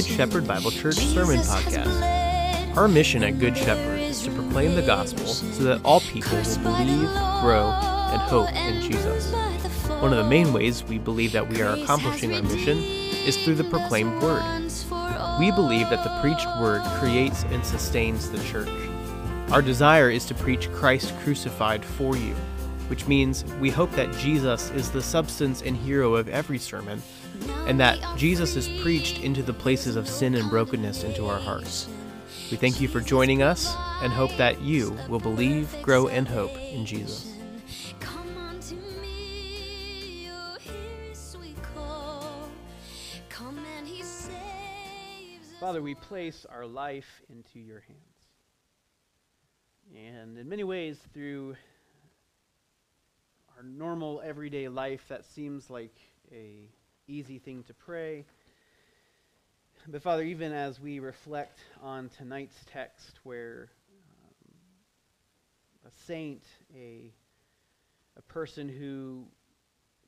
Good Shepherd Bible Church Sermon Podcast. Our mission at Good Shepherd is to proclaim the gospel so that all people will believe, grow, and hope in Jesus. One of the main ways we believe that we are accomplishing our mission is through the proclaimed word. We believe that the preached word creates and sustains the church. Our desire is to preach Christ crucified for you, which means we hope that Jesus is the substance and hero of every sermon, and that Jesus is preached into the places of sin and brokenness into our hearts. We thank you for joining us and hope that you will believe, grow, and hope in Jesus. Come unto me, you're his sweet call. Come and he saves us. Father, we place our life into your hands. And in many ways, through our normal everyday life, that seems like a easy thing to pray. But Father, even as we reflect on tonight's text, where um, a saint, a a person who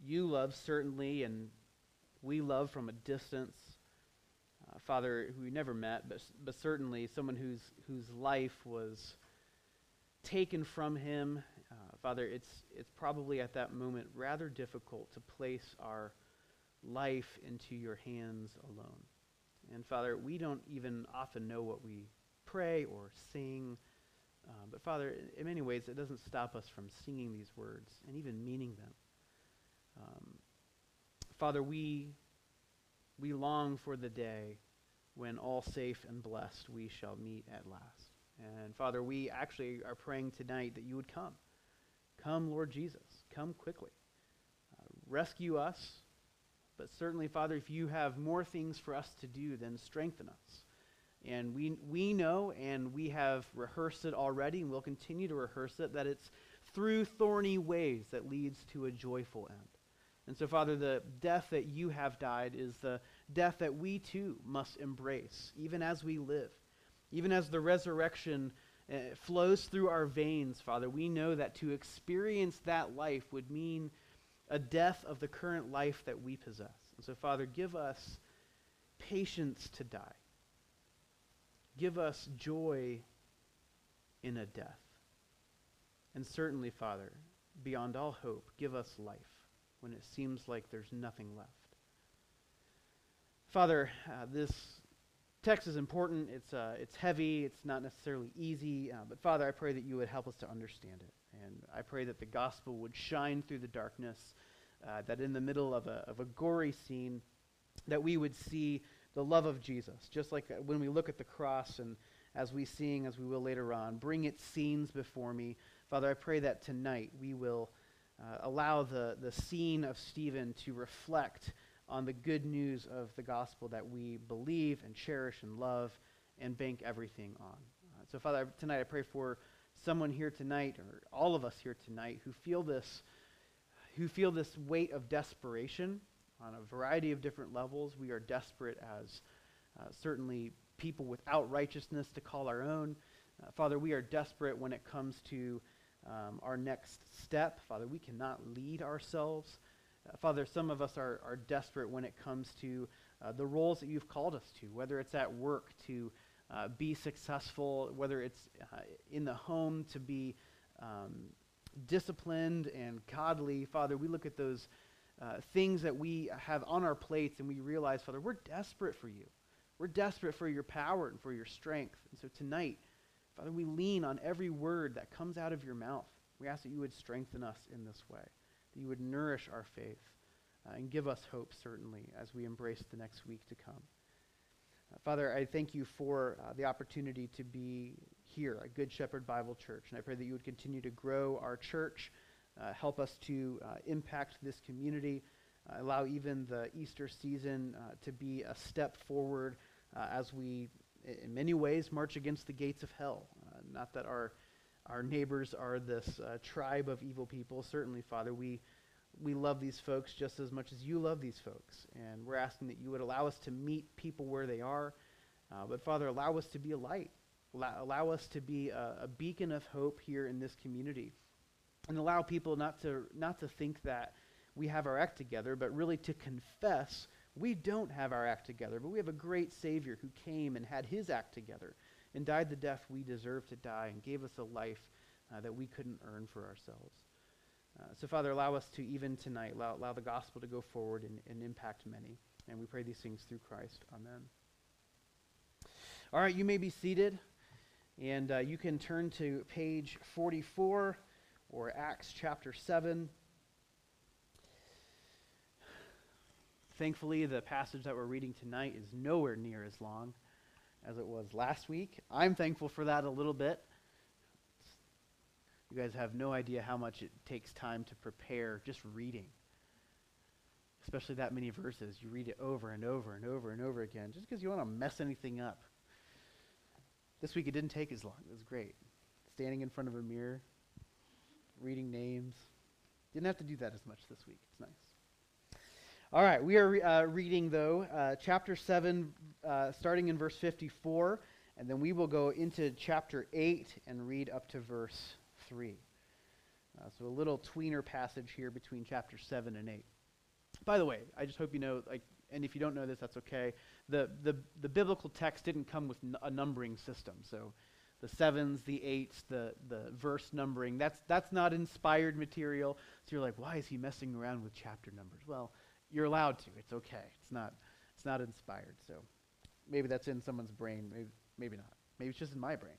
you love certainly, and we love from a distance, uh, Father, who we never met, but, but certainly someone whose, whose life was taken from him. Uh, Father, it's, it's probably at that moment rather difficult to place our life into your hands alone. And Father, we don't even often know what we pray or sing. Uh, but Father, in- in many ways, it doesn't stop us from singing these words and even meaning them. Um, Father, we, we long for the day when all safe and blessed we shall meet at last. And Father, we actually are praying tonight that you would come. Come, Lord Jesus. Come quickly. Uh, rescue us. But certainly, Father, if you have more things for us to do, then strengthen us. And we, we know, and we have rehearsed it already, and we'll continue to rehearse it, that it's through thorny ways that leads to a joyful end. And so, Father, the death that you have died is the death that we too must embrace, even as we live. Even as the resurrection uh, flows through our veins, Father, we know that to experience that life would mean a death of the current life that we possess. And so, Father, give us patience to die. Give us joy in a death. And certainly, Father, beyond all hope, give us life when it seems like there's nothing left. Father, uh, this text is important. It's, uh, it's heavy. It's not necessarily easy. Uh, but Father, I pray that you would help us to understand it. And I pray that the gospel would shine through the darkness, uh, that in the middle of a, of a gory scene, that we would see the love of Jesus. Just like uh, when we look at the cross and as we sing, as we will later on, bring its scenes before me. Father, I pray that tonight we will uh, allow the, the scene of Stephen to reflect on the good news of the gospel that we believe and cherish and love and bank everything on. Uh, so, Father, tonight I pray for someone here tonight, or all of us here tonight, who feel this, who feel this weight of desperation on a variety of different levels. We are desperate as uh, certainly people without righteousness to call our own. Uh, Father, we are desperate when it comes to um, our next step. Father, we cannot lead ourselves. Uh, Father, some of us are, are desperate when it comes to uh, the roles that you've called us to, whether it's at work to uh, be successful, whether it's uh, in the home to be um, disciplined and godly. Father, we look at those uh, things that we have on our plates and we realize, Father, we're desperate for you. We're desperate for your power and for your strength. And so tonight, Father, we lean on every word that comes out of your mouth. We ask that you would strengthen us in this way, that you would nourish our faith uh, and give us hope, certainly, as we embrace the next week to come. Father, I thank you for uh, the opportunity to be here at Good Shepherd Bible Church, and I pray that you would continue to grow our church, uh, help us to uh, impact this community, uh, allow even the Easter season uh, to be a step forward uh, as we, in many ways, march against the gates of hell. Not that our our neighbors are this tribe of evil people. Certainly, Father, we we love these folks just as much as you love these folks, and we're asking that you would allow us to meet people where they are. Uh, but Father, allow us to be a light. Allow, allow us to be a, a beacon of hope here in this community, and allow people not to not to think that we have our act together, but really to confess We don't have our act together, but we have a great Savior who came and had his act together and died the death we deserve to die and gave us a life uh, that we couldn't earn for ourselves. Uh, so, Father, allow us to, even tonight, allow, allow the gospel to go forward and, and impact many. And we pray these things through Christ. Amen. All right, you may be seated, and uh, you can turn to page 44 or Acts chapter 7. Thankfully, the passage that we're reading tonight is nowhere near as long as it was last week. I'm thankful for that a little bit. You guys have no idea how much it takes time to prepare just reading. Especially that many verses. You read it over and over and over and over again just because you want to mess anything up. This week it didn't take as long. It was great. Standing in front of a mirror, reading names. Didn't have to do that as much this week. It's nice. All right, we are re- uh, reading, though, uh, chapter 7, uh, starting in verse 54, and then we will go into chapter 8 and read up to verse 3. Uh, so a little tweener passage here between chapter 7 and 8. By the way, I just hope you know, like, and if you don't know this, that's okay. The, the, the biblical text didn't come with n- a numbering system. So the sevens, the eights, the, the verse numbering, that's, that's not inspired material. So you're like, why is he messing around with chapter numbers? Well, you're allowed to. It's okay. It's not, it's not inspired. So maybe that's in someone's brain. Maybe, maybe not. Maybe it's just in my brain.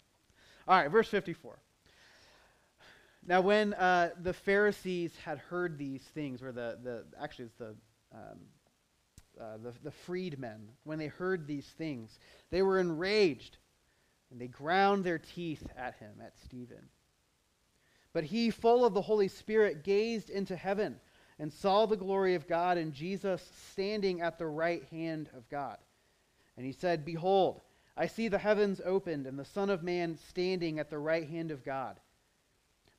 All right, verse 54. Now, when uh, the Pharisees had heard these things, or the, the actually it's the, um, uh, the, the freedmen, when they heard these things, they were enraged and they ground their teeth at him, at Stephen. But he, full of the Holy Spirit, gazed into heaven and saw the glory of God and Jesus standing at the right hand of God. And he said, Behold, I see the heavens opened and the Son of Man standing at the right hand of God.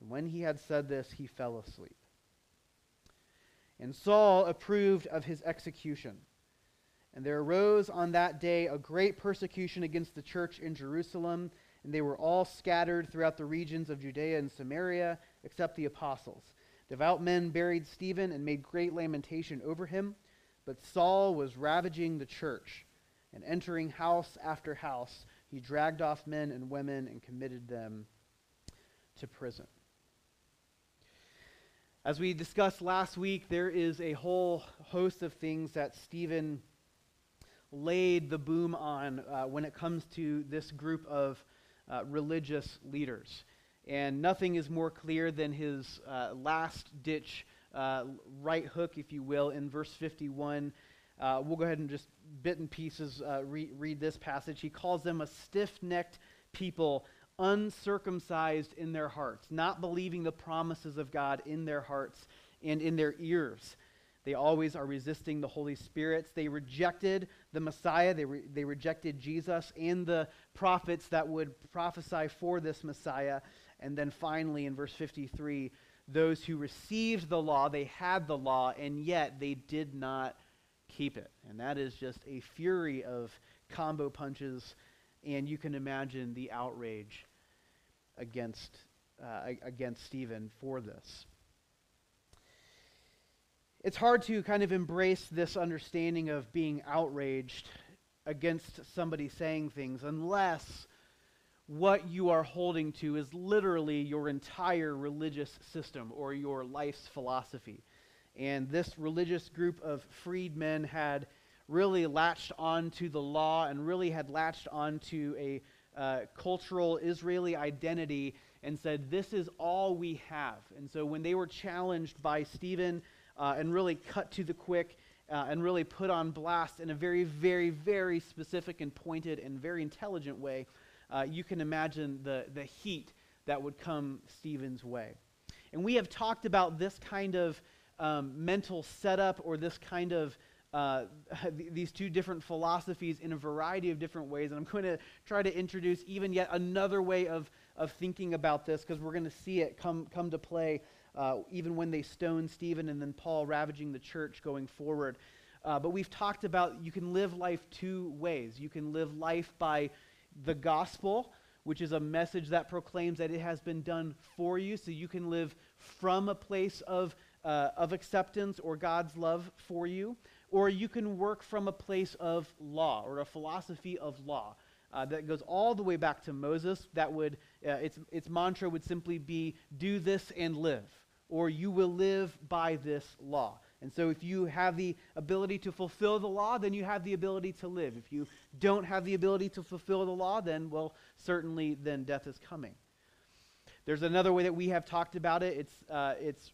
And when he had said this, he fell asleep. And Saul approved of his execution. And there arose on that day a great persecution against the church in Jerusalem, and they were all scattered throughout the regions of Judea and Samaria, except the apostles. Devout men buried Stephen and made great lamentation over him, but Saul was ravaging the church, and entering house after house, he dragged off men and women and committed them to prison. As we discussed last week, there is a whole host of things that Stephen laid the boom on uh, when it comes to this group of uh, religious leaders. And nothing is more clear than his uh, last ditch uh, right hook, if you will, in verse 51. Uh, we'll go ahead and just bit and pieces uh, re- read this passage. He calls them a stiff necked people uncircumcised in their hearts, not believing the promises of God in their hearts and in their ears. They always are resisting the Holy Spirit. They rejected the Messiah. They, re- they rejected Jesus and the prophets that would prophesy for this Messiah. And then finally, in verse 53, those who received the law, they had the law, and yet they did not keep it. And that is just a fury of combo punches and you can imagine the outrage against, uh, against Stephen for this. It's hard to kind of embrace this understanding of being outraged against somebody saying things unless what you are holding to is literally your entire religious system or your life's philosophy. And this religious group of freedmen had really latched onto the law and really had latched onto a uh, cultural Israeli identity and said, This is all we have. And so when they were challenged by Stephen uh, and really cut to the quick uh, and really put on blast in a very, very, very specific and pointed and very intelligent way, uh, you can imagine the, the heat that would come Stephen's way. And we have talked about this kind of um, mental setup or this kind of uh, these two different philosophies in a variety of different ways. And I'm going to try to introduce even yet another way of, of thinking about this because we're going to see it come, come to play uh, even when they stone Stephen and then Paul ravaging the church going forward. Uh, but we've talked about you can live life two ways. You can live life by the gospel, which is a message that proclaims that it has been done for you, so you can live from a place of, uh, of acceptance or God's love for you or you can work from a place of law or a philosophy of law uh, that goes all the way back to Moses. That would, uh, its, its mantra would simply be, do this and live, or you will live by this law. And so if you have the ability to fulfill the law, then you have the ability to live. If you don't have the ability to fulfill the law, then, well, certainly then death is coming. There's another way that we have talked about it. It's, uh, it's,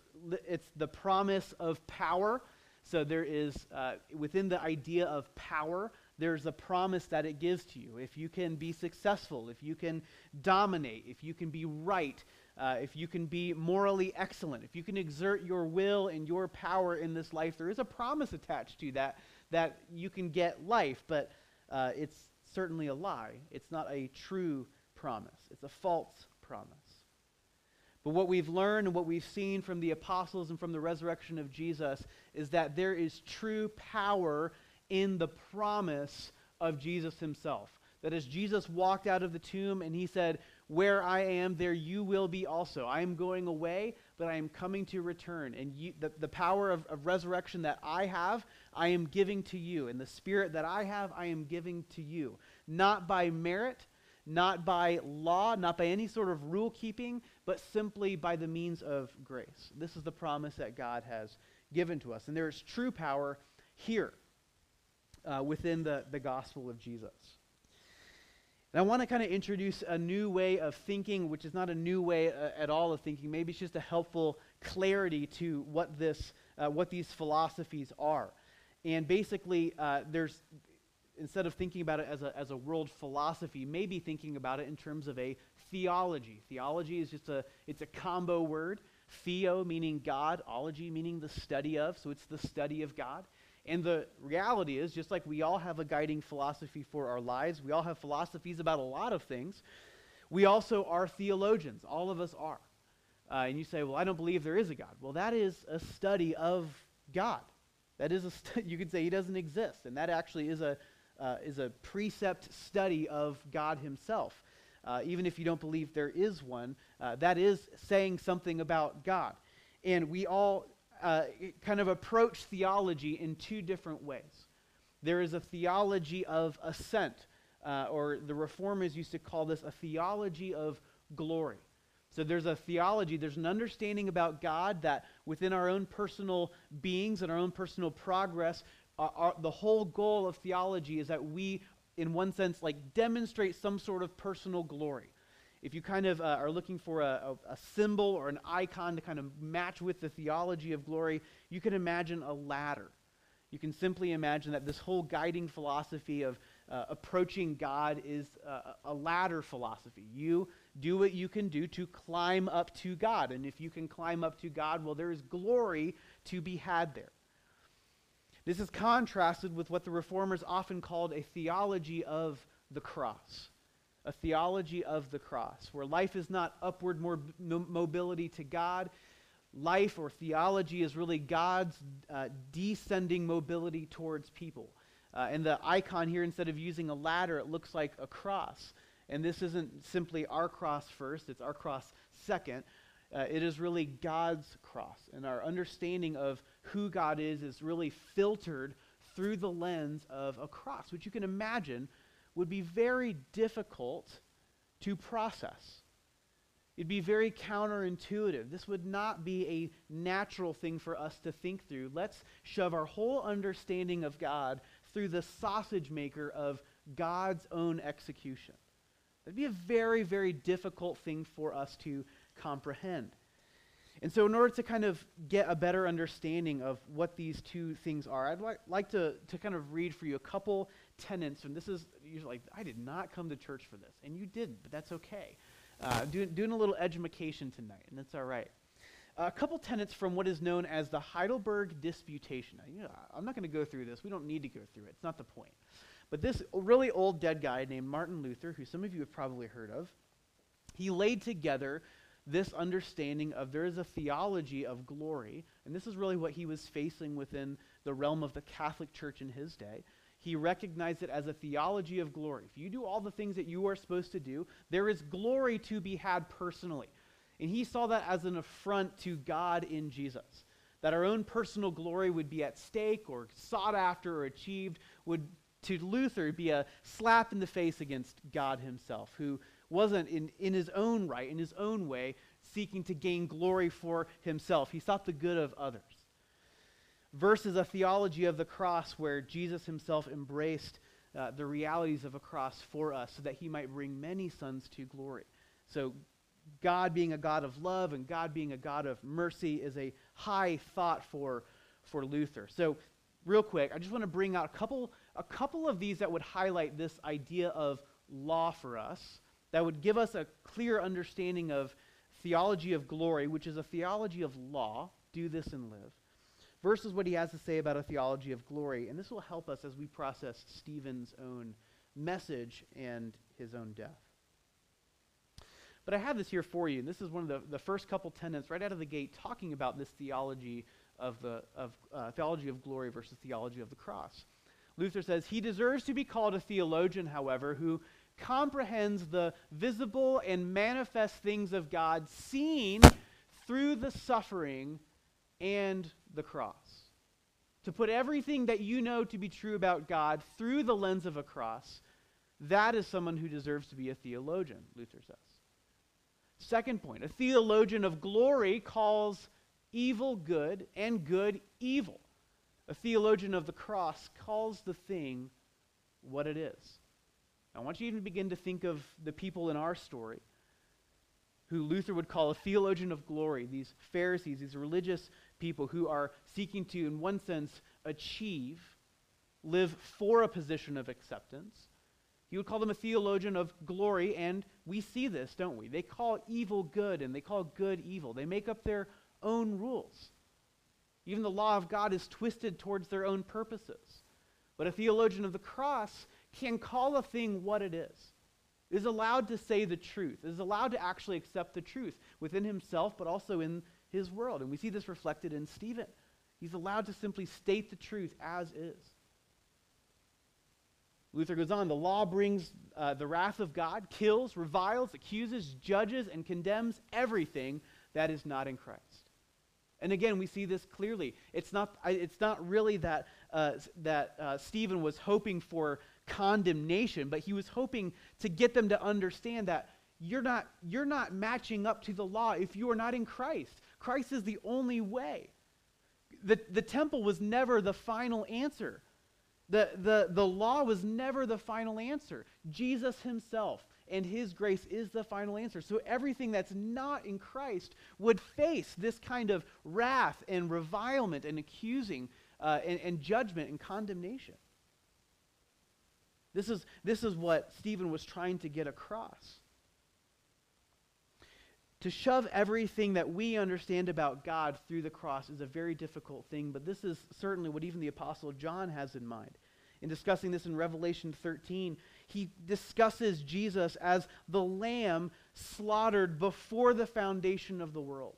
it's the promise of power so there is, uh, within the idea of power, there's a promise that it gives to you. If you can be successful, if you can dominate, if you can be right, uh, if you can be morally excellent, if you can exert your will and your power in this life, there is a promise attached to that that you can get life, but uh, it's certainly a lie. It's not a true promise, it's a false promise. But what we've learned and what we've seen from the apostles and from the resurrection of Jesus is that there is true power in the promise of Jesus himself. That as Jesus walked out of the tomb and he said, Where I am, there you will be also. I am going away, but I am coming to return. And you, the, the power of, of resurrection that I have, I am giving to you. And the spirit that I have, I am giving to you. Not by merit, not by law, not by any sort of rule keeping, but simply by the means of grace. This is the promise that God has given to us. And there is true power here uh, within the, the gospel of Jesus. And I want to kind of introduce a new way of thinking, which is not a new way uh, at all of thinking. Maybe it's just a helpful clarity to what, this, uh, what these philosophies are. And basically, uh, there's instead of thinking about it as a, as a world philosophy, maybe thinking about it in terms of a theology. Theology is just a, it's a combo word. Theo meaning God, ology meaning the study of, so it's the study of God. And the reality is, just like we all have a guiding philosophy for our lives, we all have philosophies about a lot of things, we also are theologians. All of us are. Uh, and you say, well, I don't believe there is a God. Well, that is a study of God. That is a stu- you could say he doesn't exist. And that actually is a, uh, is a precept study of God Himself. Uh, even if you don't believe there is one, uh, that is saying something about God. And we all uh, kind of approach theology in two different ways. There is a theology of ascent, uh, or the reformers used to call this a theology of glory. So there's a theology, there's an understanding about God that within our own personal beings and our own personal progress, our, our, the whole goal of theology is that we, in one sense, like demonstrate some sort of personal glory. If you kind of uh, are looking for a, a, a, symbol or an icon to kind of match with the theology of glory, you can imagine a ladder. You can simply imagine that this whole guiding philosophy of uh, approaching God is a ladder philosophy. You do what you can do to climb up to God. And if you can climb up to God, well, there is glory to be had there. This is contrasted with what the reformers often called a theology of the cross. A theology of the cross, where life is not upward mobility to God. Life or theology is really God's uh, descending mobility towards people. Uh, and the icon here, instead of using a ladder, it looks like a cross. And this isn't simply our cross first, it's our cross second. Uh, it is really God's cross. And our understanding of who God is is really filtered through the lens of a cross, which you can imagine would be very difficult to process. It'd be very counterintuitive. This would not be a natural thing for us to think through. Let's shove our whole understanding of God through the sausage maker of God's own execution. That'd be a very, very difficult thing for us to comprehend. And so, in order to kind of get a better understanding of what these two things are, I'd li- like to, to kind of read for you a couple tenets. And this is usually like, I did not come to church for this. And you didn't, but that's okay. Uh, doing, doing a little education tonight, and that's all right. a couple tenets from what is known as the Heidelberg Disputation. Now, you know, I'm not going to go through this. We don't need to go through it. It's not the point. But this really old dead guy named Martin Luther, who some of you have probably heard of, he laid together this understanding of there is a theology of glory, and this is really what he was facing within the realm of the Catholic Church in his day. He recognized it as a theology of glory. If you do all the things that you are supposed to do, there is glory to be had personally. And he saw that as an affront to God in Jesus. That our own personal glory would be at stake or sought after or achieved would, to Luther, be a slap in the face against God himself, who wasn't in, in his own right, in his own way, seeking to gain glory for himself. He sought the good of others. Versus a theology of the cross where Jesus himself embraced uh, the realities of a cross for us so that he might bring many sons to glory. So, God being a God of love and God being a God of mercy is a high thought for, for Luther. So, real quick, I just want to bring out a couple, a couple of these that would highlight this idea of law for us that would give us a clear understanding of theology of glory, which is a theology of law, do this and live, versus what he has to say about a theology of glory. And this will help us as we process Stephen's own message and his own death. But I have this here for you, and this is one of the, the first couple tenets right out of the gate talking about this theology of the of uh, theology of glory versus theology of the cross. Luther says he deserves to be called a theologian, however, who comprehends the visible and manifest things of God seen through the suffering and the cross. To put everything that you know to be true about God through the lens of a cross, that is someone who deserves to be a theologian, Luther says. Second point, a theologian of glory calls evil good and good evil. A theologian of the cross calls the thing what it is. I want you to even begin to think of the people in our story who Luther would call a theologian of glory, these Pharisees, these religious people who are seeking to, in one sense, achieve, live for a position of acceptance. He would call them a theologian of glory, and we see this, don't we? They call evil good and they call good evil. They make up their own rules. Even the law of God is twisted towards their own purposes. But a theologian of the cross can call a thing what it is, is allowed to say the truth, is allowed to actually accept the truth within himself, but also in his world. And we see this reflected in Stephen. He's allowed to simply state the truth as is. Luther goes on the law brings uh, the wrath of God, kills, reviles, accuses, judges, and condemns everything that is not in Christ. And again, we see this clearly. It's not, it's not really that, uh, that uh, Stephen was hoping for condemnation, but he was hoping to get them to understand that you're not, you're not matching up to the law if you are not in Christ. Christ is the only way. The, the temple was never the final answer. The, the, the law was never the final answer. Jesus himself and his grace is the final answer. So everything that's not in Christ would face this kind of wrath and revilement and accusing uh, and, and judgment and condemnation. This is, this is what Stephen was trying to get across. To shove everything that we understand about God through the cross is a very difficult thing, but this is certainly what even the Apostle John has in mind. In discussing this in Revelation 13, he discusses Jesus as the lamb slaughtered before the foundation of the world.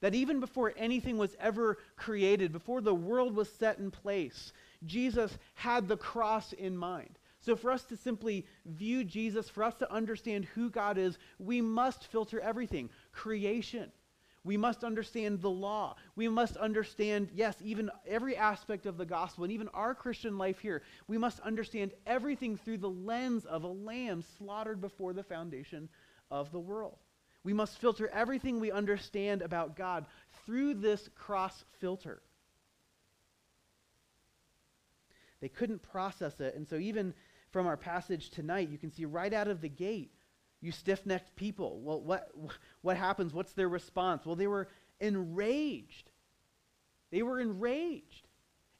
That even before anything was ever created, before the world was set in place, Jesus had the cross in mind. So, for us to simply view Jesus, for us to understand who God is, we must filter everything creation. We must understand the law. We must understand, yes, even every aspect of the gospel and even our Christian life here. We must understand everything through the lens of a lamb slaughtered before the foundation of the world. We must filter everything we understand about God through this cross filter. They couldn't process it, and so even from our passage tonight, you can see right out of the gate, you stiff necked people. Well, what, what happens? What's their response? Well, they were enraged. They were enraged.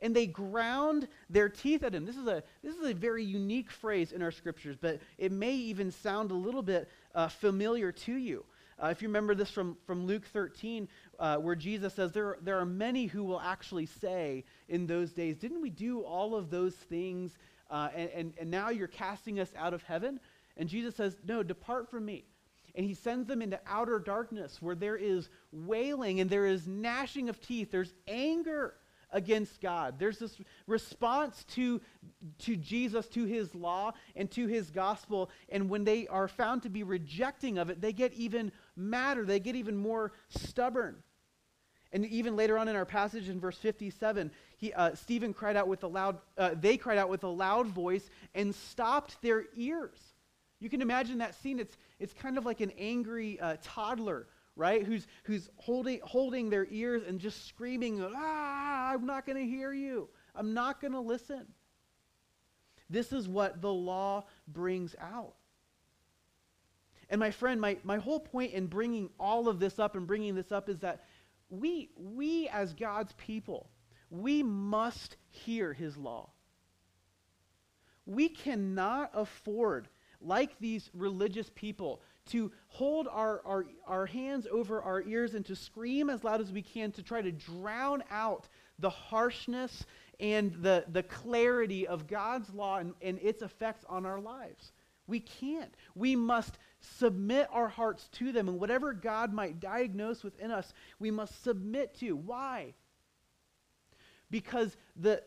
And they ground their teeth at him. This is a, this is a very unique phrase in our scriptures, but it may even sound a little bit uh, familiar to you. Uh, if you remember this from, from Luke 13, uh, where Jesus says, there, there are many who will actually say in those days, Didn't we do all of those things? Uh, and, and, and now you're casting us out of heaven? And Jesus says, No, depart from me. And he sends them into outer darkness where there is wailing and there is gnashing of teeth. There's anger against God. There's this response to, to Jesus, to his law, and to his gospel. And when they are found to be rejecting of it, they get even madder, they get even more stubborn. And even later on in our passage in verse 57, he, uh, Stephen cried out with a loud, uh, they cried out with a loud voice and stopped their ears. You can imagine that scene. It's, it's kind of like an angry uh, toddler right? Who's, who's holding, holding their ears and just screaming, ah, I'm not going to hear you. I'm not going to listen. This is what the law brings out. And my friend, my, my whole point in bringing all of this up and bringing this up is that we, we as God's people, we must hear his law. We cannot afford, like these religious people, to hold our, our, our hands over our ears and to scream as loud as we can to try to drown out the harshness and the, the clarity of God's law and, and its effects on our lives. We can't. We must submit our hearts to them, and whatever God might diagnose within us, we must submit to. Why? Because the,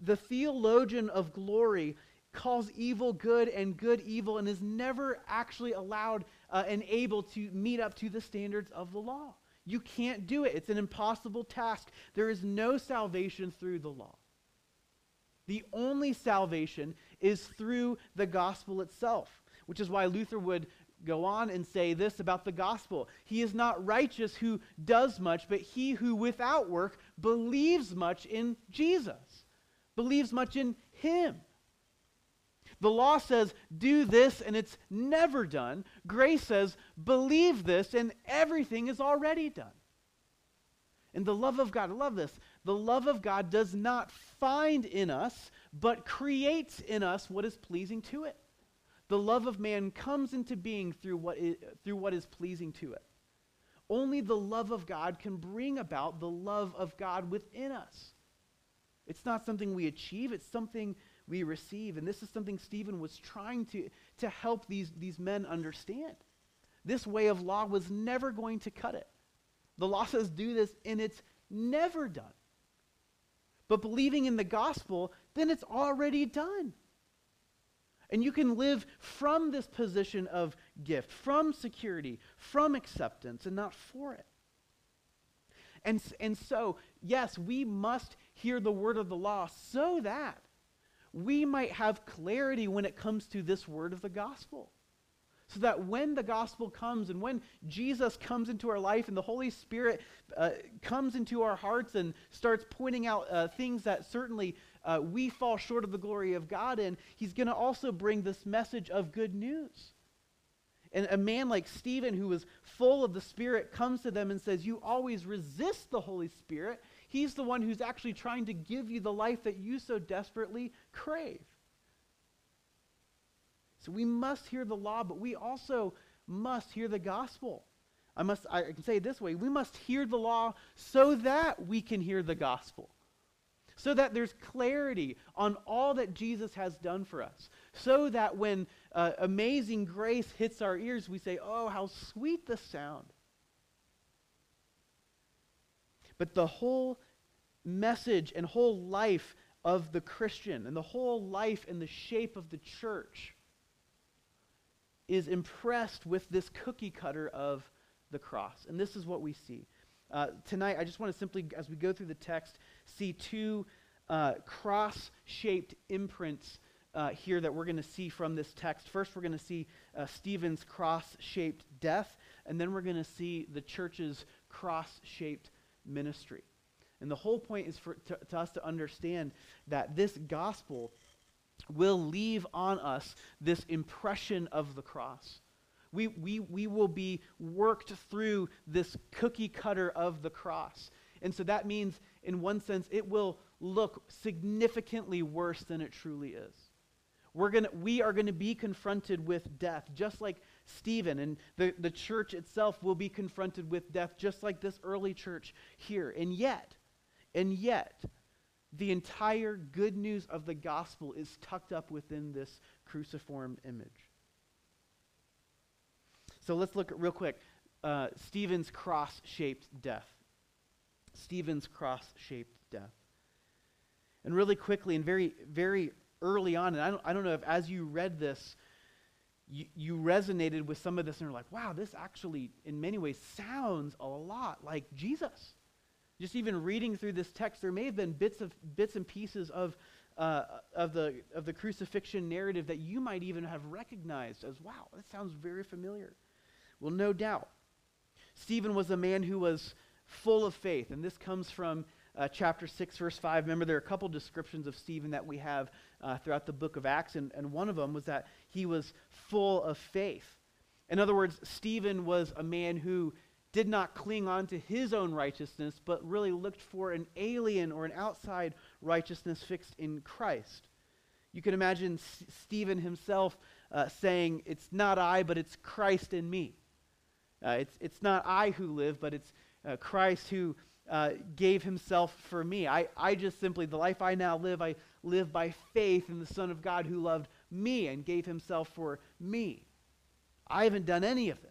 the theologian of glory calls evil good and good evil and is never actually allowed uh, and able to meet up to the standards of the law. You can't do it. It's an impossible task. There is no salvation through the law. The only salvation is through the gospel itself, which is why Luther would go on and say this about the gospel. He is not righteous who does much, but he who without work believes much in Jesus, believes much in him. The law says, do this, and it's never done. Grace says, believe this, and everything is already done. And the love of God, I love this. The love of God does not find in us, but creates in us what is pleasing to it. The love of man comes into being through what is, through what is pleasing to it. Only the love of God can bring about the love of God within us. It's not something we achieve, it's something we receive. And this is something Stephen was trying to, to help these, these men understand. This way of law was never going to cut it. The law says do this, and it's never done. But believing in the gospel, then it's already done. And you can live from this position of gift, from security, from acceptance, and not for it. And, and so, yes, we must hear the word of the law so that we might have clarity when it comes to this word of the gospel. So that when the gospel comes and when Jesus comes into our life and the Holy Spirit uh, comes into our hearts and starts pointing out uh, things that certainly uh, we fall short of the glory of God in, he's going to also bring this message of good news. And a man like Stephen, who was full of the Spirit, comes to them and says, You always resist the Holy Spirit, He's the one who's actually trying to give you the life that you so desperately crave. So we must hear the law, but we also must hear the gospel. I must I can say it this way, we must hear the law so that we can hear the gospel. So that there's clarity on all that Jesus has done for us. So that when uh, amazing grace hits our ears, we say, Oh, how sweet the sound. But the whole message and whole life of the Christian and the whole life and the shape of the church is impressed with this cookie cutter of the cross. And this is what we see. Uh, tonight, I just want to simply, as we go through the text, see two uh, cross shaped imprints uh, here that we're going to see from this text. First, we're going to see uh, Stephen's cross shaped death, and then we're going to see the church's cross shaped ministry. And the whole point is for to, to us to understand that this gospel will leave on us this impression of the cross. We, we, we will be worked through this cookie cutter of the cross. And so that means, in one sense, it will look significantly worse than it truly is. We're gonna, we are going to be confronted with death, just like Stephen, and the, the church itself will be confronted with death just like this early church here. And yet, and yet, the entire good news of the gospel is tucked up within this cruciform image. So let's look at real quick uh, Stephen's cross shaped death. Stephen's cross shaped death. And really quickly and very, very early on, and I don't, I don't know if as you read this, you, resonated with some of this and you're like, wow, this actually, in many ways, sounds a lot like Jesus. Just even reading through this text, there may have been bits, of, bits and pieces of, uh, of, the, of the crucifixion narrative that you might even have recognized as, wow, that sounds very familiar. Well, no doubt. Stephen was a man who was full of faith, and this comes from uh, chapter 6, verse 5. Remember, there are a couple descriptions of Stephen that we have uh, throughout the book of Acts, and, and one of them was that he was full of faith. In other words, Stephen was a man who did not cling on to his own righteousness, but really looked for an alien or an outside righteousness fixed in Christ. You can imagine S- Stephen himself uh, saying, It's not I, but it's Christ in me. Uh, it's, it's not I who live, but it's uh, Christ who uh, gave himself for me. I, I just simply, the life I now live, I live by faith in the Son of God who loved me and gave himself for me. I haven't done any of this.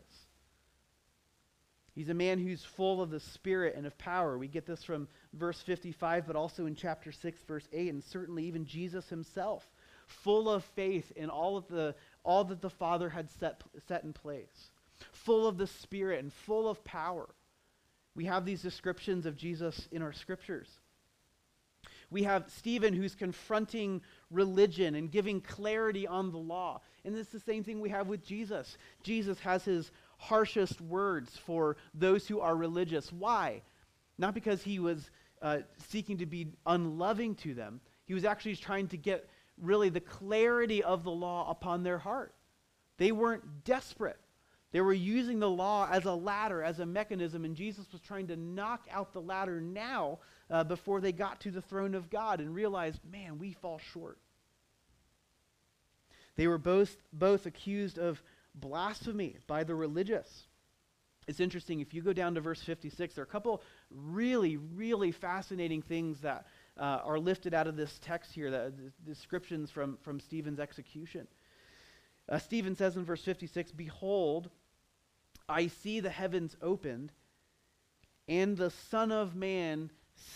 He's a man who's full of the Spirit and of power. We get this from verse 55, but also in chapter 6, verse 8, and certainly even Jesus himself, full of faith in all of the all that the Father had set, set in place, full of the Spirit and full of power. We have these descriptions of Jesus in our scriptures. We have Stephen who's confronting religion and giving clarity on the law. And it's the same thing we have with Jesus. Jesus has his harshest words for those who are religious. Why? Not because he was uh, seeking to be unloving to them, he was actually trying to get really the clarity of the law upon their heart. They weren't desperate. They were using the law as a ladder, as a mechanism, and Jesus was trying to knock out the ladder now uh, before they got to the throne of God and realized, man, we fall short. They were both, both accused of blasphemy by the religious. It's interesting, if you go down to verse 56, there are a couple really, really fascinating things that uh, are lifted out of this text here, the, the descriptions from, from Stephen's execution. Uh, Stephen says in verse 56 Behold, I see the heavens opened, and the Son of Man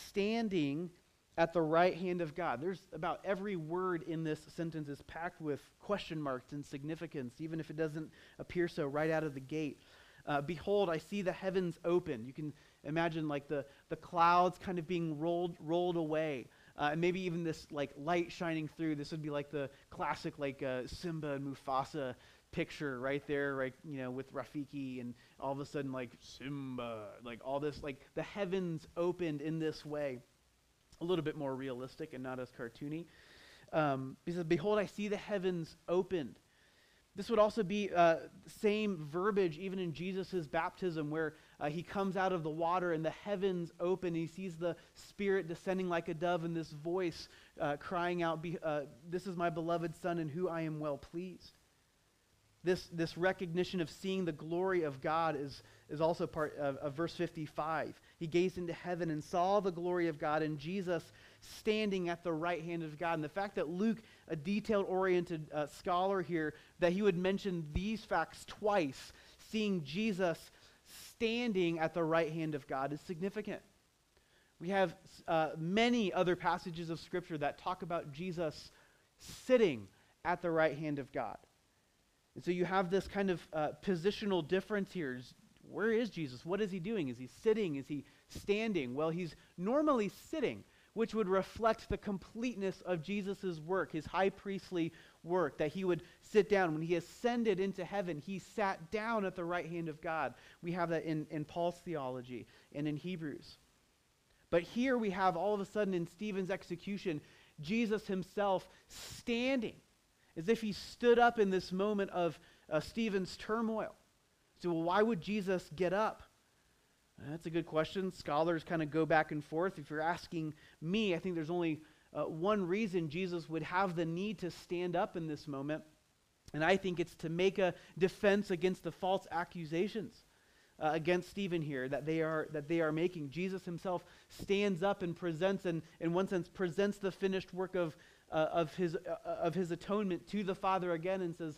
standing at the right hand of God. There's about every word in this sentence is packed with question marks and significance, even if it doesn't appear so right out of the gate. Uh, Behold, I see the heavens open. You can imagine like the, the clouds kind of being rolled, rolled away. Uh, and maybe even this like light shining through. This would be like the classic like uh, Simba and Mufasa picture right there, right? You know, with Rafiki, and all of a sudden like Simba, like all this, like the heavens opened in this way, a little bit more realistic and not as cartoony. Um, he says, "Behold, I see the heavens opened." This would also be uh, same verbiage even in Jesus' baptism, where uh, he comes out of the water and the heavens open. And he sees the Spirit descending like a dove, and this voice uh, crying out, uh, This is my beloved Son, in who I am well pleased. This, this recognition of seeing the glory of God is, is also part of, of verse 55. He gazed into heaven and saw the glory of God, and Jesus standing at the right hand of God. And the fact that Luke, a detailed oriented uh, scholar here, that he would mention these facts twice, seeing Jesus standing at the right hand of God, is significant. We have uh, many other passages of Scripture that talk about Jesus sitting at the right hand of God. And so you have this kind of uh, positional difference here. Where is Jesus? What is he doing? Is he sitting? Is he standing? Well, he's normally sitting which would reflect the completeness of Jesus' work, his high priestly work, that he would sit down. When he ascended into heaven, he sat down at the right hand of God. We have that in, in Paul's theology and in Hebrews. But here we have all of a sudden in Stephen's execution, Jesus himself standing as if he stood up in this moment of uh, Stephen's turmoil. So, well, why would Jesus get up? That's a good question. Scholars kind of go back and forth. If you're asking me, I think there's only uh, one reason Jesus would have the need to stand up in this moment. And I think it's to make a defense against the false accusations uh, against Stephen here that they are that they are making. Jesus himself stands up and presents, and in one sense, presents the finished work of uh, of his uh, of his atonement to the Father again, and says.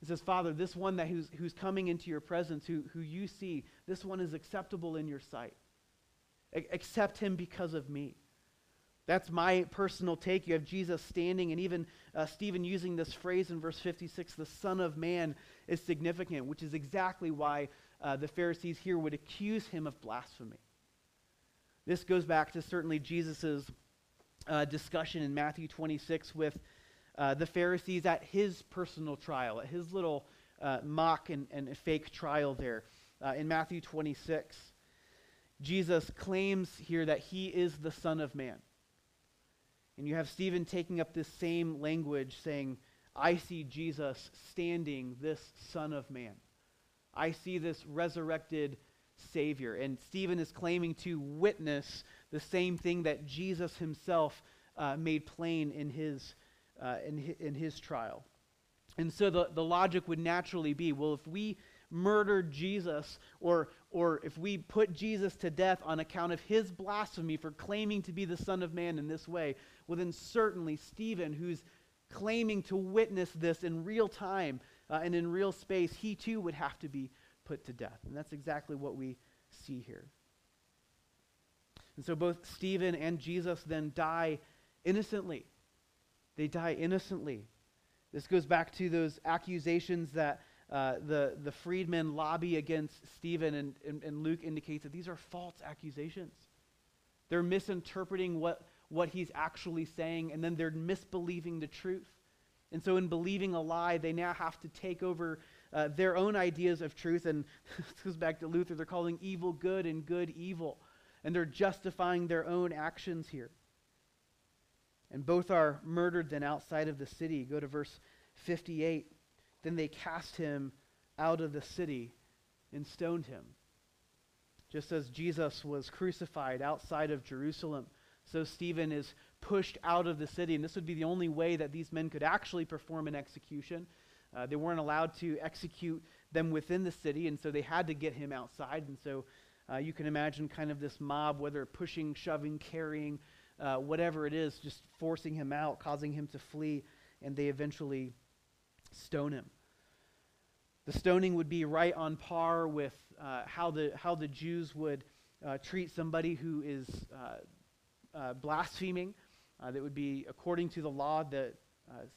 He says, Father, this one that who's, who's coming into your presence, who, who you see, this one is acceptable in your sight. A- accept him because of me. That's my personal take. You have Jesus standing, and even uh, Stephen using this phrase in verse 56 the Son of Man is significant, which is exactly why uh, the Pharisees here would accuse him of blasphemy. This goes back to certainly Jesus' uh, discussion in Matthew 26 with uh, the Pharisees at his personal trial, at his little uh, mock and, and fake trial there. Uh, in Matthew 26, Jesus claims here that he is the Son of Man. And you have Stephen taking up this same language, saying, I see Jesus standing, this Son of Man. I see this resurrected Savior. And Stephen is claiming to witness the same thing that Jesus himself uh, made plain in his, uh, in, his, in his trial. And so the, the logic would naturally be well, if we murdered Jesus, or, or if we put Jesus to death on account of his blasphemy for claiming to be the Son of Man in this way, well, then certainly Stephen, who's claiming to witness this in real time, uh, and in real space, he too would have to be put to death. And that's exactly what we see here. And so both Stephen and Jesus then die innocently. They die innocently. This goes back to those accusations that uh, the, the freedmen lobby against Stephen, and, and, and Luke indicates that these are false accusations. They're misinterpreting what, what he's actually saying, and then they're misbelieving the truth. And so, in believing a lie, they now have to take over uh, their own ideas of truth. And this goes back to Luther. They're calling evil good and good evil. And they're justifying their own actions here. And both are murdered then outside of the city. Go to verse 58. Then they cast him out of the city and stoned him. Just as Jesus was crucified outside of Jerusalem, so Stephen is pushed out of the city. And this would be the only way that these men could actually perform an execution. Uh, they weren't allowed to execute them within the city, and so they had to get him outside. And so uh, you can imagine kind of this mob, whether pushing, shoving, carrying, uh, whatever it is, just forcing him out, causing him to flee, and they eventually stone him. The stoning would be right on par with uh, how, the, how the Jews would uh, treat somebody who is uh, blaspheming. Uh, that would be according to the law that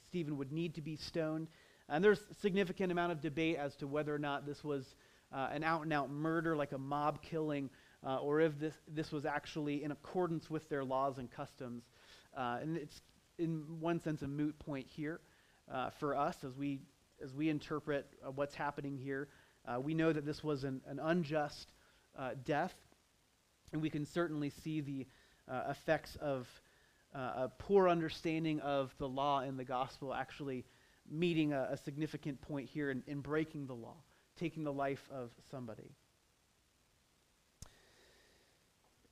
Stephen would need to be stoned. And there's a significant amount of debate as to whether or not this was uh, an out and out murder, like a mob killing, uh, or if this, this was actually in accordance with their laws and customs. Uh, and it's, in one sense, a moot point here uh, for us as we, as we interpret what's happening here. we know that this was an, an unjust death, and we can certainly see the effects of uh, a poor understanding of the law and the gospel actually meeting a, a significant point here in, in breaking the law, taking the life of somebody.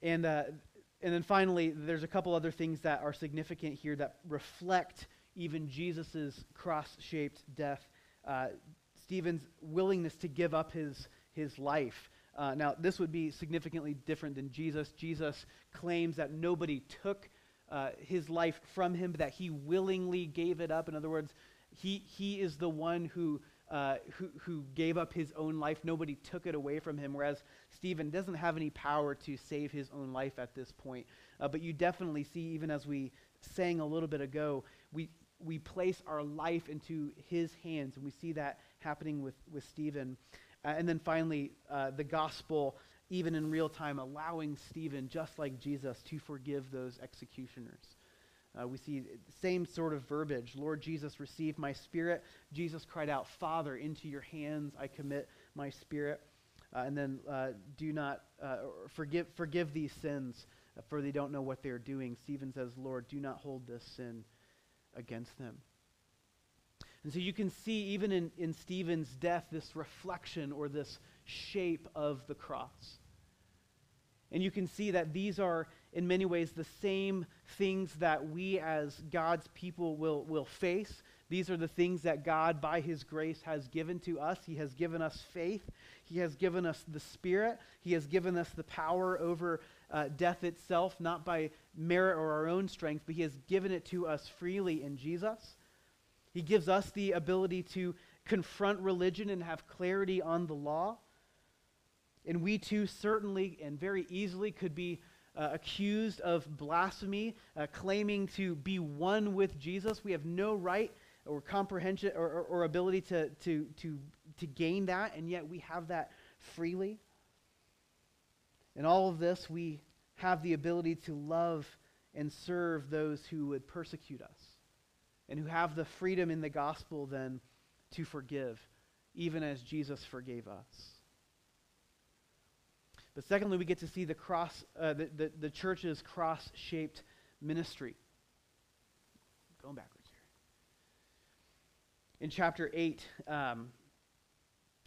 And, uh, and then finally, there's a couple other things that are significant here that reflect even Jesus' cross shaped death. Uh, Stephen's willingness to give up his, his life. Uh, now, this would be significantly different than Jesus. Jesus claims that nobody took uh, his life from him, that he willingly gave it up. In other words, he, he is the one who, uh, who, who gave up his own life. Nobody took it away from him, whereas Stephen doesn't have any power to save his own life at this point. Uh, but you definitely see, even as we sang a little bit ago, we, we place our life into his hands, and we see that happening with, with Stephen. Uh, and then finally, uh, the gospel even in real time, allowing Stephen, just like Jesus, to forgive those executioners. Uh, we see the same sort of verbiage. Lord Jesus, receive my spirit. Jesus cried out, Father, into your hands I commit my spirit. Uh, and then uh, do not uh, forgive, forgive these sins, uh, for they don't know what they're doing. Stephen says, Lord, do not hold this sin against them. And so you can see, even in, in Stephen's death, this reflection or this shape of the cross. And you can see that these are, in many ways, the same things that we as God's people will, will face. These are the things that God, by His grace, has given to us. He has given us faith. He has given us the Spirit. He has given us the power over uh, death itself, not by merit or our own strength, but He has given it to us freely in Jesus. He gives us the ability to confront religion and have clarity on the law. And we too certainly and very easily could be uh, accused of blasphemy, uh, claiming to be one with Jesus. We have no right or comprehension or, or, or ability to, to, to, to gain that, and yet we have that freely. In all of this, we have the ability to love and serve those who would persecute us and who have the freedom in the gospel then to forgive, even as Jesus forgave us. But secondly, we get to see the cross, uh, the, the, the church's cross-shaped ministry. Going backwards here. In chapter 8, um,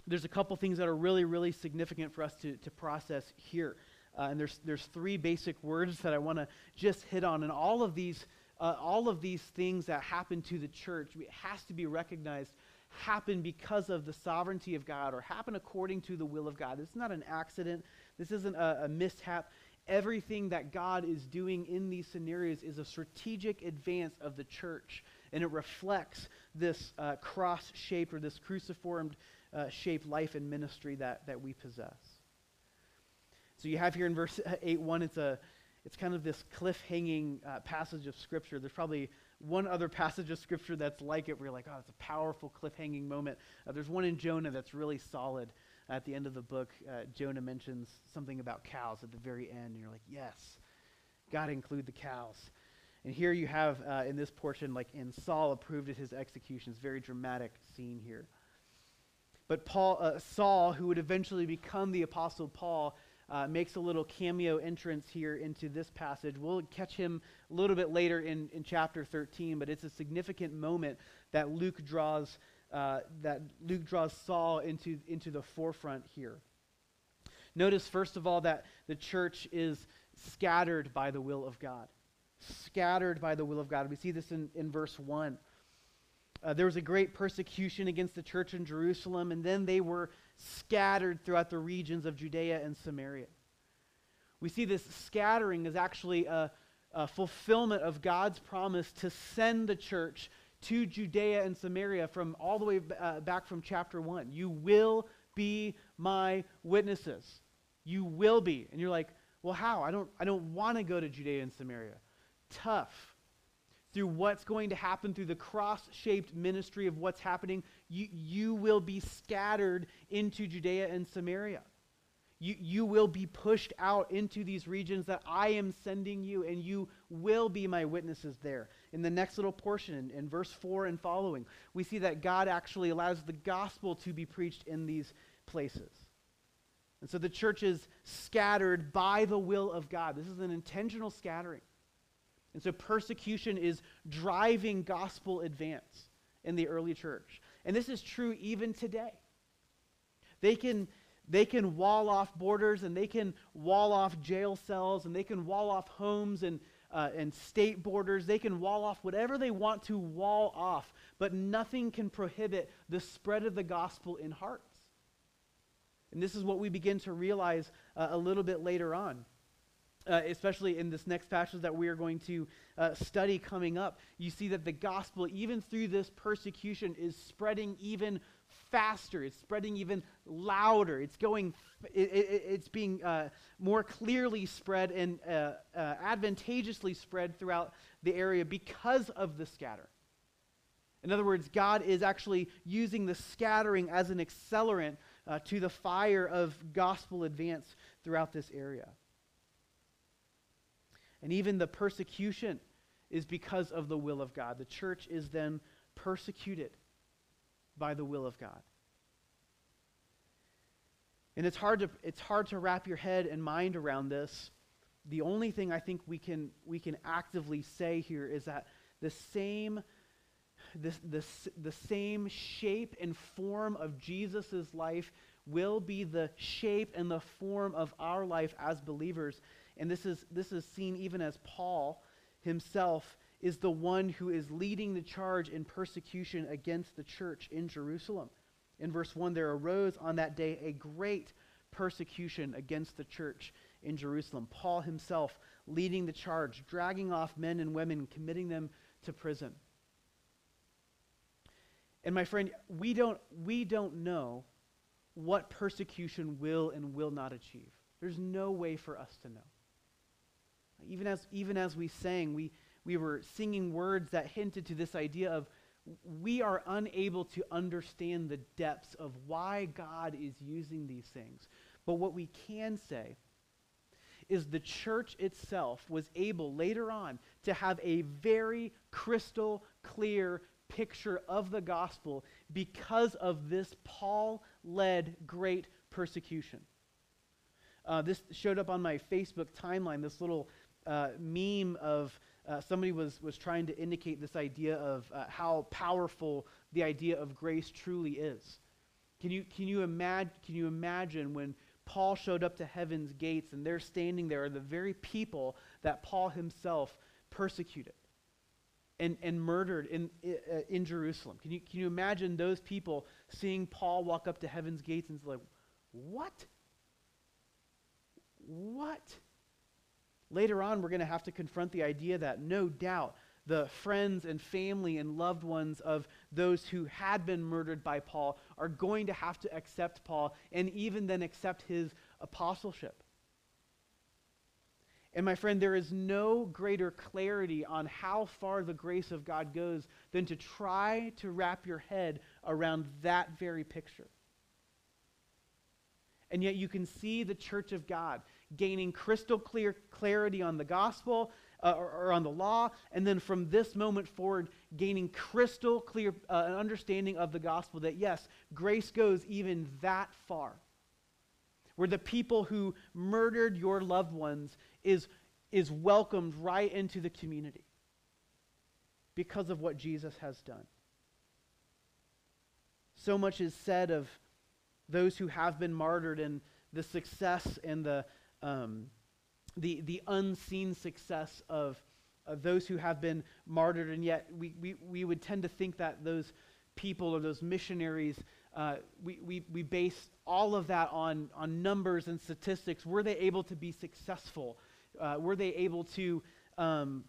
there's a couple things that are really, really significant for us to, to process here. Uh, and there's, there's three basic words that I want to just hit on. And all of these, uh, all of these things that happen to the church, it has to be recognized happen because of the sovereignty of God or happen according to the will of God. It's not an accident. This isn't a, a mishap. Everything that God is doing in these scenarios is a strategic advance of the church, and it reflects this uh, cross shaped or this cruciformed uh, shaped life and ministry that, that we possess. So you have here in verse 8 1, it's, a, it's kind of this cliff-hanging uh, passage of Scripture. There's probably one other passage of Scripture that's like it where you're like, oh, it's a powerful cliff-hanging moment. Uh, there's one in Jonah that's really solid at the end of the book, uh, Jonah mentions something about cows at the very end, and you're like, yes, got to include the cows. And here you have uh, in this portion, like in Saul approved at his execution. It's a very dramatic scene here. But Paul, uh, Saul, who would eventually become the Apostle Paul, uh, makes a little cameo entrance here into this passage. We'll catch him a little bit later in, in chapter 13, but it's a significant moment that Luke draws uh, that Luke draws Saul into, into the forefront here. Notice, first of all, that the church is scattered by the will of God. Scattered by the will of God. We see this in, in verse 1. Uh, there was a great persecution against the church in Jerusalem, and then they were scattered throughout the regions of Judea and Samaria. We see this scattering is actually a, a fulfillment of God's promise to send the church to Judea and Samaria from all the way uh, back from chapter 1. You will be my witnesses. You will be. And you're like, well, how? I don't, I don't want to go to Judea and Samaria. Tough. Through what's going to happen, through the cross shaped ministry of what's happening, you, you will be scattered into Judea and Samaria. You, you will be pushed out into these regions that I am sending you, and you will be my witnesses there. In the next little portion, in, in verse 4 and following, we see that God actually allows the gospel to be preached in these places. And so the church is scattered by the will of God. This is an intentional scattering. And so persecution is driving gospel advance in the early church. And this is true even today. They can they can wall off borders and they can wall off jail cells and they can wall off homes and, uh, and state borders. They can wall off whatever they want to wall off, but nothing can prohibit the spread of the gospel in hearts. And this is what we begin to realize uh, a little bit later on. Uh, especially in this next passage that we are going to uh, study coming up, you see that the gospel, even through this persecution, is spreading even faster. It's spreading even louder. It's going, it, it, it's being uh, more clearly spread and uh, uh, advantageously spread throughout the area because of the scatter. In other words, God is actually using the scattering as an accelerant uh, to the fire of gospel advance throughout this area. And even the persecution is because of the will of God. The church is then persecuted by the will of God. And it's hard to, it's hard to wrap your head and mind around this. The only thing I think we can, we can actively say here is that the same, this, this, the same shape and form of Jesus' life will be the shape and the form of our life as believers. And this is, this is seen even as Paul himself is the one who is leading the charge in persecution against the church in Jerusalem. In verse 1, there arose on that day a great persecution against the church in Jerusalem. Paul himself leading the charge, dragging off men and women, committing them to prison. And my friend, we don't, we don't know what persecution will and will not achieve. There's no way for us to know. Even as, even as we sang, we, we were singing words that hinted to this idea of we are unable to understand the depths of why God is using these things. But what we can say is the church itself was able later on to have a very crystal clear picture of the gospel because of this Paul led great persecution. Uh, this showed up on my Facebook timeline, this little uh, meme of uh, somebody was, was trying to indicate this idea of uh, how powerful the idea of grace truly is. Can you, can, you imag- can you imagine when Paul showed up to heaven's gates and they're standing there are the very people that Paul himself persecuted and, and murdered in, uh, in Jerusalem? Can you, can you imagine those people seeing Paul walk up to heaven's gates and like, what? What? Later on, we're going to have to confront the idea that no doubt the friends and family and loved ones of those who had been murdered by Paul are going to have to accept Paul and even then accept his apostleship. And my friend, there is no greater clarity on how far the grace of God goes than to try to wrap your head around that very picture. And yet you can see the church of God gaining crystal clear clarity on the gospel uh, or, or, on the law, and then from this moment forward, gaining crystal clear uh, understanding of the gospel that yes, grace goes even that far. Where the people who murdered your loved ones is, is welcomed right into the community because of what Jesus has done. So much is said of those who have been martyred and the success and the, um, the, the unseen success of, of those who have been martyred, and yet we, we, we would tend to think that those people or those missionaries, uh, we, we, we base all of that on, on numbers and statistics. Were they able to be successful? Uh, were they able to um,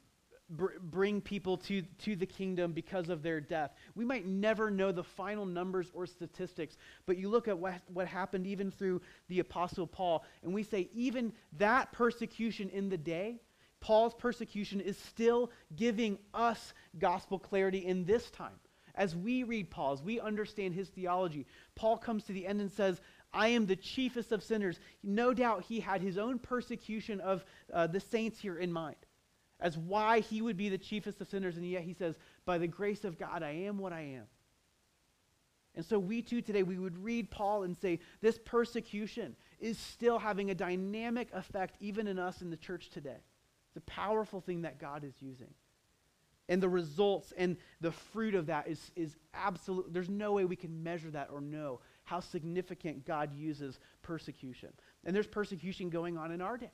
br- bring people to, to the kingdom because of their death. We might never know the final numbers or statistics, but you look at what, what happened even through the Apostle Paul, and we say, even that persecution in the day, Paul's persecution is still giving us gospel clarity in this time. As we read Paul's, we understand his theology. Paul comes to the end and says, I am the chiefest of sinners. No doubt he had his own persecution of uh, the saints here in mind as why he would be the chiefest of sinners, and yet he says, By the grace of God, I am what I am. And so we too today, we would read Paul and say, This persecution is still having a dynamic effect even in us in the church today. It's a powerful thing that God is using. And the results and the fruit of that is, is absolute. There's no way we can measure that or know how significant God uses persecution. And there's persecution going on in our day.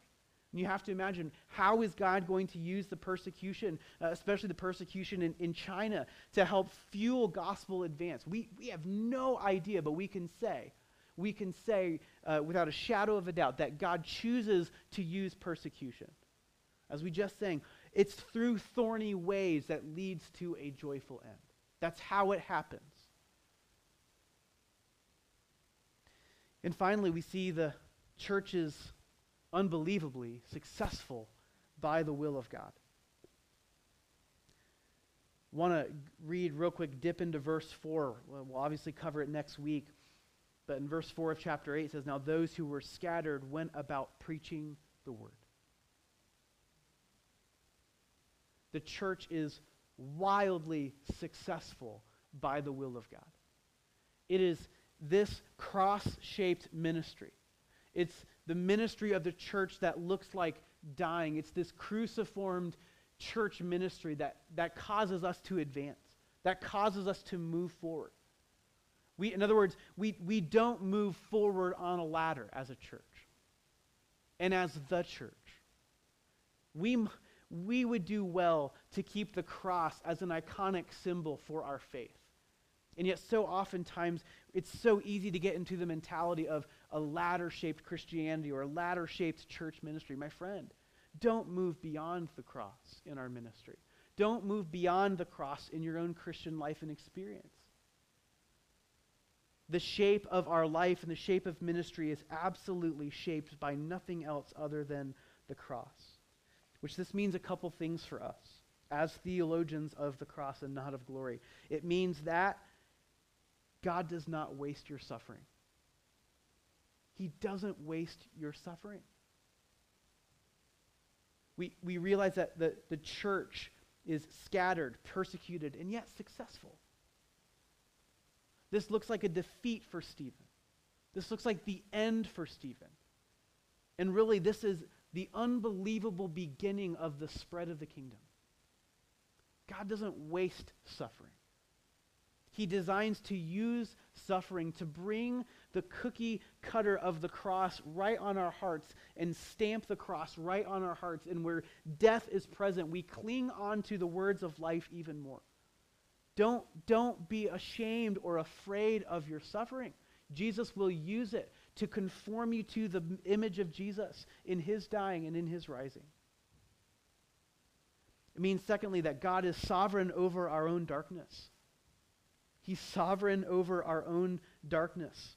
And you have to imagine how is God going to use the persecution, uh, especially the persecution in, in China, to help fuel gospel advance? We, we have no idea, but we can say, we can say uh, without a shadow of a doubt that God chooses to use persecution. As we just sang, it's through thorny ways that leads to a joyful end. That's how it happens. And finally, we see the church's unbelievably successful by the will of God. Want to read real quick, dip into verse 4. We'll obviously cover it next week. But in verse 4 of chapter 8, it says, Now those who were scattered went about preaching the word. The church is wildly successful by the will of God. It is this cross shaped ministry. It's the ministry of the church that looks like dying. It's this cruciformed church ministry that, that causes us to advance, that causes us to move forward. We, in other words, we, we don't move forward on a ladder as a church and as the church. We, we would do well to keep the cross as an iconic symbol for our faith. And yet, so oftentimes, it's so easy to get into the mentality of a ladder shaped Christianity or a ladder shaped church ministry. My friend, don't move beyond the cross in our ministry. Don't move beyond the cross in your own Christian life and experience. The shape of our life and the shape of ministry is absolutely shaped by nothing else other than the cross. Which this means a couple things for us as theologians of the cross and not of glory. It means that God does not waste your suffering. He doesn't waste your suffering. We, we realize that the, the church is scattered, persecuted, and yet successful. This looks like a defeat for Stephen. This looks like the end for Stephen. And really, this is the unbelievable beginning of the spread of the kingdom. God doesn't waste suffering. He designs to use suffering to bring the cookie cutter of the cross right on our hearts and stamp the cross right on our hearts. And where death is present, we cling on to the words of life even more. Don't, don't be ashamed or afraid of your suffering. Jesus will use it to conform you to the image of Jesus in his dying and in his rising. It means, secondly, that God is sovereign over our own darkness. He's sovereign over our own darkness.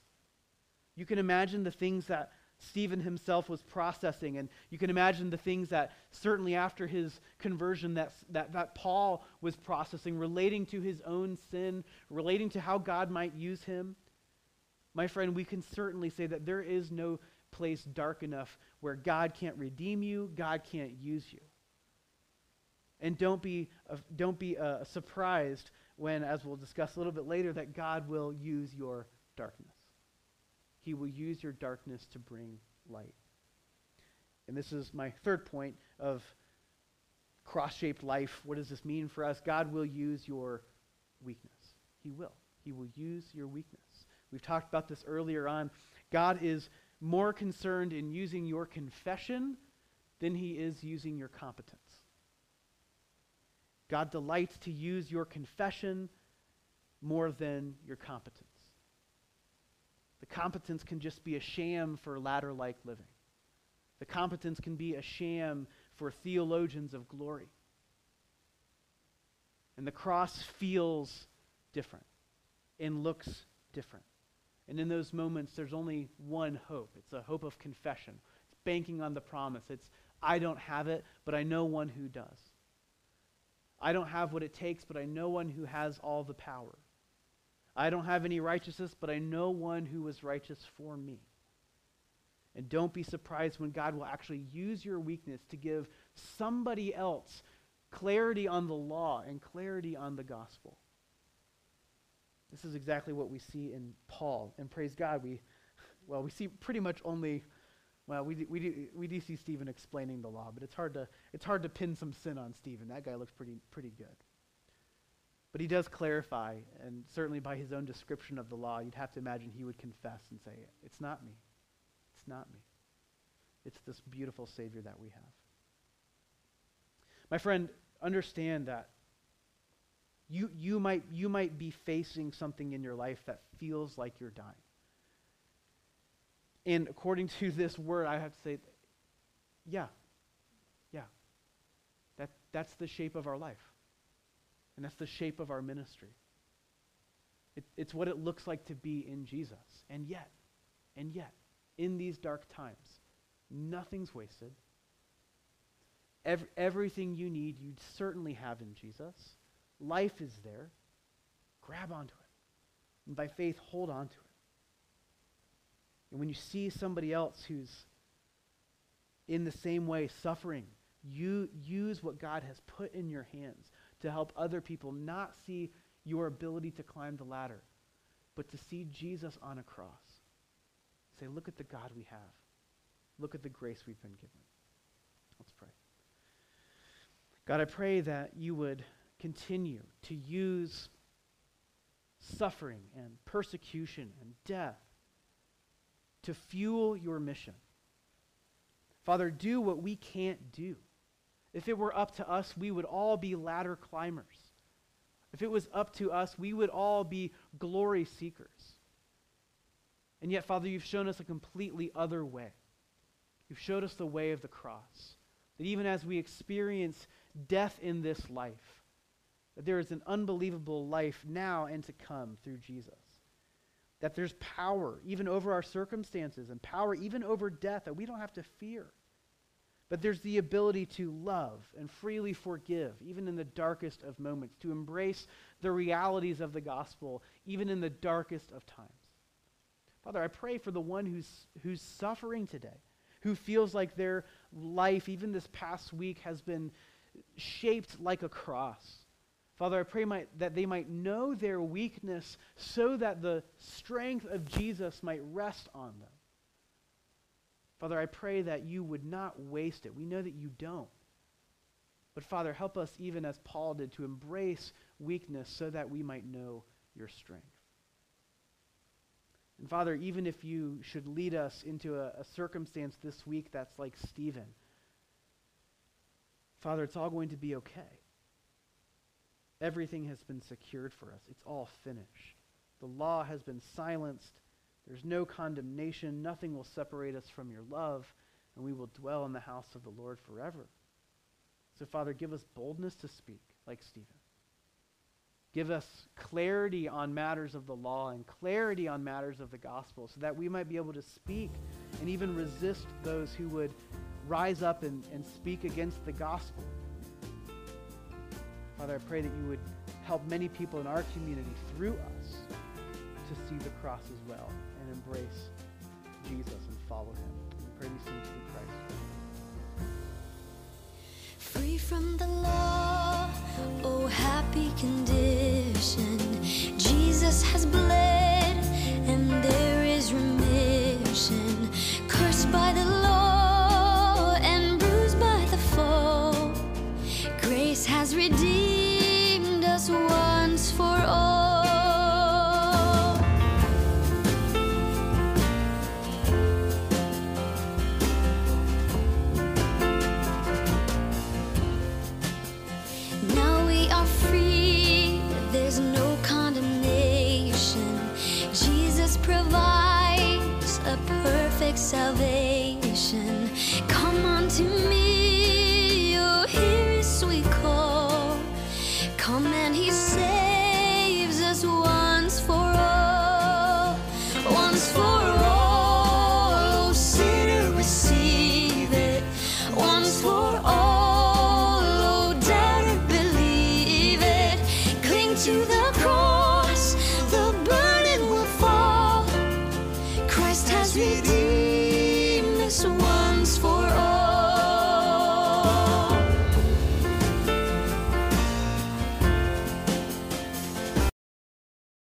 You can imagine the things that Stephen himself was processing, and you can imagine the things that certainly after his conversion that, that, that Paul was processing, relating to his own sin, relating to how God might use him. My friend, we can certainly say that there is no place dark enough where God can't redeem you, God can't use you. And don't be, uh, don't be uh, surprised when, as we'll discuss a little bit later, that God will use your darkness. He will use your darkness to bring light. And this is my third point of cross shaped life. What does this mean for us? God will use your weakness. He will. He will use your weakness. We've talked about this earlier on. God is more concerned in using your confession than he is using your competence. God delights to use your confession more than your competence. The competence can just be a sham for ladder like living. The competence can be a sham for theologians of glory. And the cross feels different and looks different. And in those moments, there's only one hope it's a hope of confession. It's banking on the promise. It's, I don't have it, but I know one who does. I don't have what it takes, but I know one who has all the power. I don't have any righteousness, but I know one who was righteous for me. And don't be surprised when God will actually use your weakness to give somebody else clarity on the law and clarity on the gospel. This is exactly what we see in Paul. And praise God, we, well, we see pretty much only well, we do, we do, we do see Stephen explaining the law, but it's hard to it's hard to pin some sin on Stephen. That guy looks pretty pretty good. But he does clarify, and certainly by his own description of the law, you'd have to imagine he would confess and say, "It's not me. It's not me. It's this beautiful Savior that we have." My friend, understand that you, you, might, you might be facing something in your life that feels like you're dying. And according to this word, I have to say, yeah, yeah. That, that's the shape of our life. And that's the shape of our ministry. It, it's what it looks like to be in Jesus. And yet, and yet, in these dark times, nothing's wasted. Every, everything you need, you certainly have in Jesus. Life is there. Grab onto it. And by faith, hold on to it. And when you see somebody else who's in the same way suffering, you use what God has put in your hands to help other people not see your ability to climb the ladder, but to see Jesus on a cross. Say, look at the God we have. Look at the grace we've been given. Let's pray. God, I pray that you would continue to use suffering and persecution and death to fuel your mission. Father, do what we can't do. If it were up to us, we would all be ladder climbers. If it was up to us, we would all be glory seekers. And yet, Father, you've shown us a completely other way. You've showed us the way of the cross. That even as we experience death in this life, that there is an unbelievable life now and to come through Jesus. That there's power even over our circumstances and power even over death that we don't have to fear. But there's the ability to love and freely forgive, even in the darkest of moments, to embrace the realities of the gospel, even in the darkest of times. Father, I pray for the one who's, who's suffering today, who feels like their life, even this past week, has been shaped like a cross. Father, I pray might, that they might know their weakness so that the strength of Jesus might rest on them. Father, I pray that you would not waste it. We know that you don't. But Father, help us, even as Paul did, to embrace weakness so that we might know your strength. And Father, even if you should lead us into a, a circumstance this week that's like Stephen, Father, it's all going to be okay. Everything has been secured for us. It's all finished. The law has been silenced. There's no condemnation. Nothing will separate us from your love, and we will dwell in the house of the Lord forever. So, Father, give us boldness to speak like Stephen. Give us clarity on matters of the law and clarity on matters of the gospel so that we might be able to speak and even resist those who would rise up and, and speak against the gospel. Father, I pray that you would help many people in our community through us to see the cross as well and embrace Jesus and follow him. We pray these things through Christ. Free from the law, oh happy condition. Jesus has bled, and there salvation. Come on to me,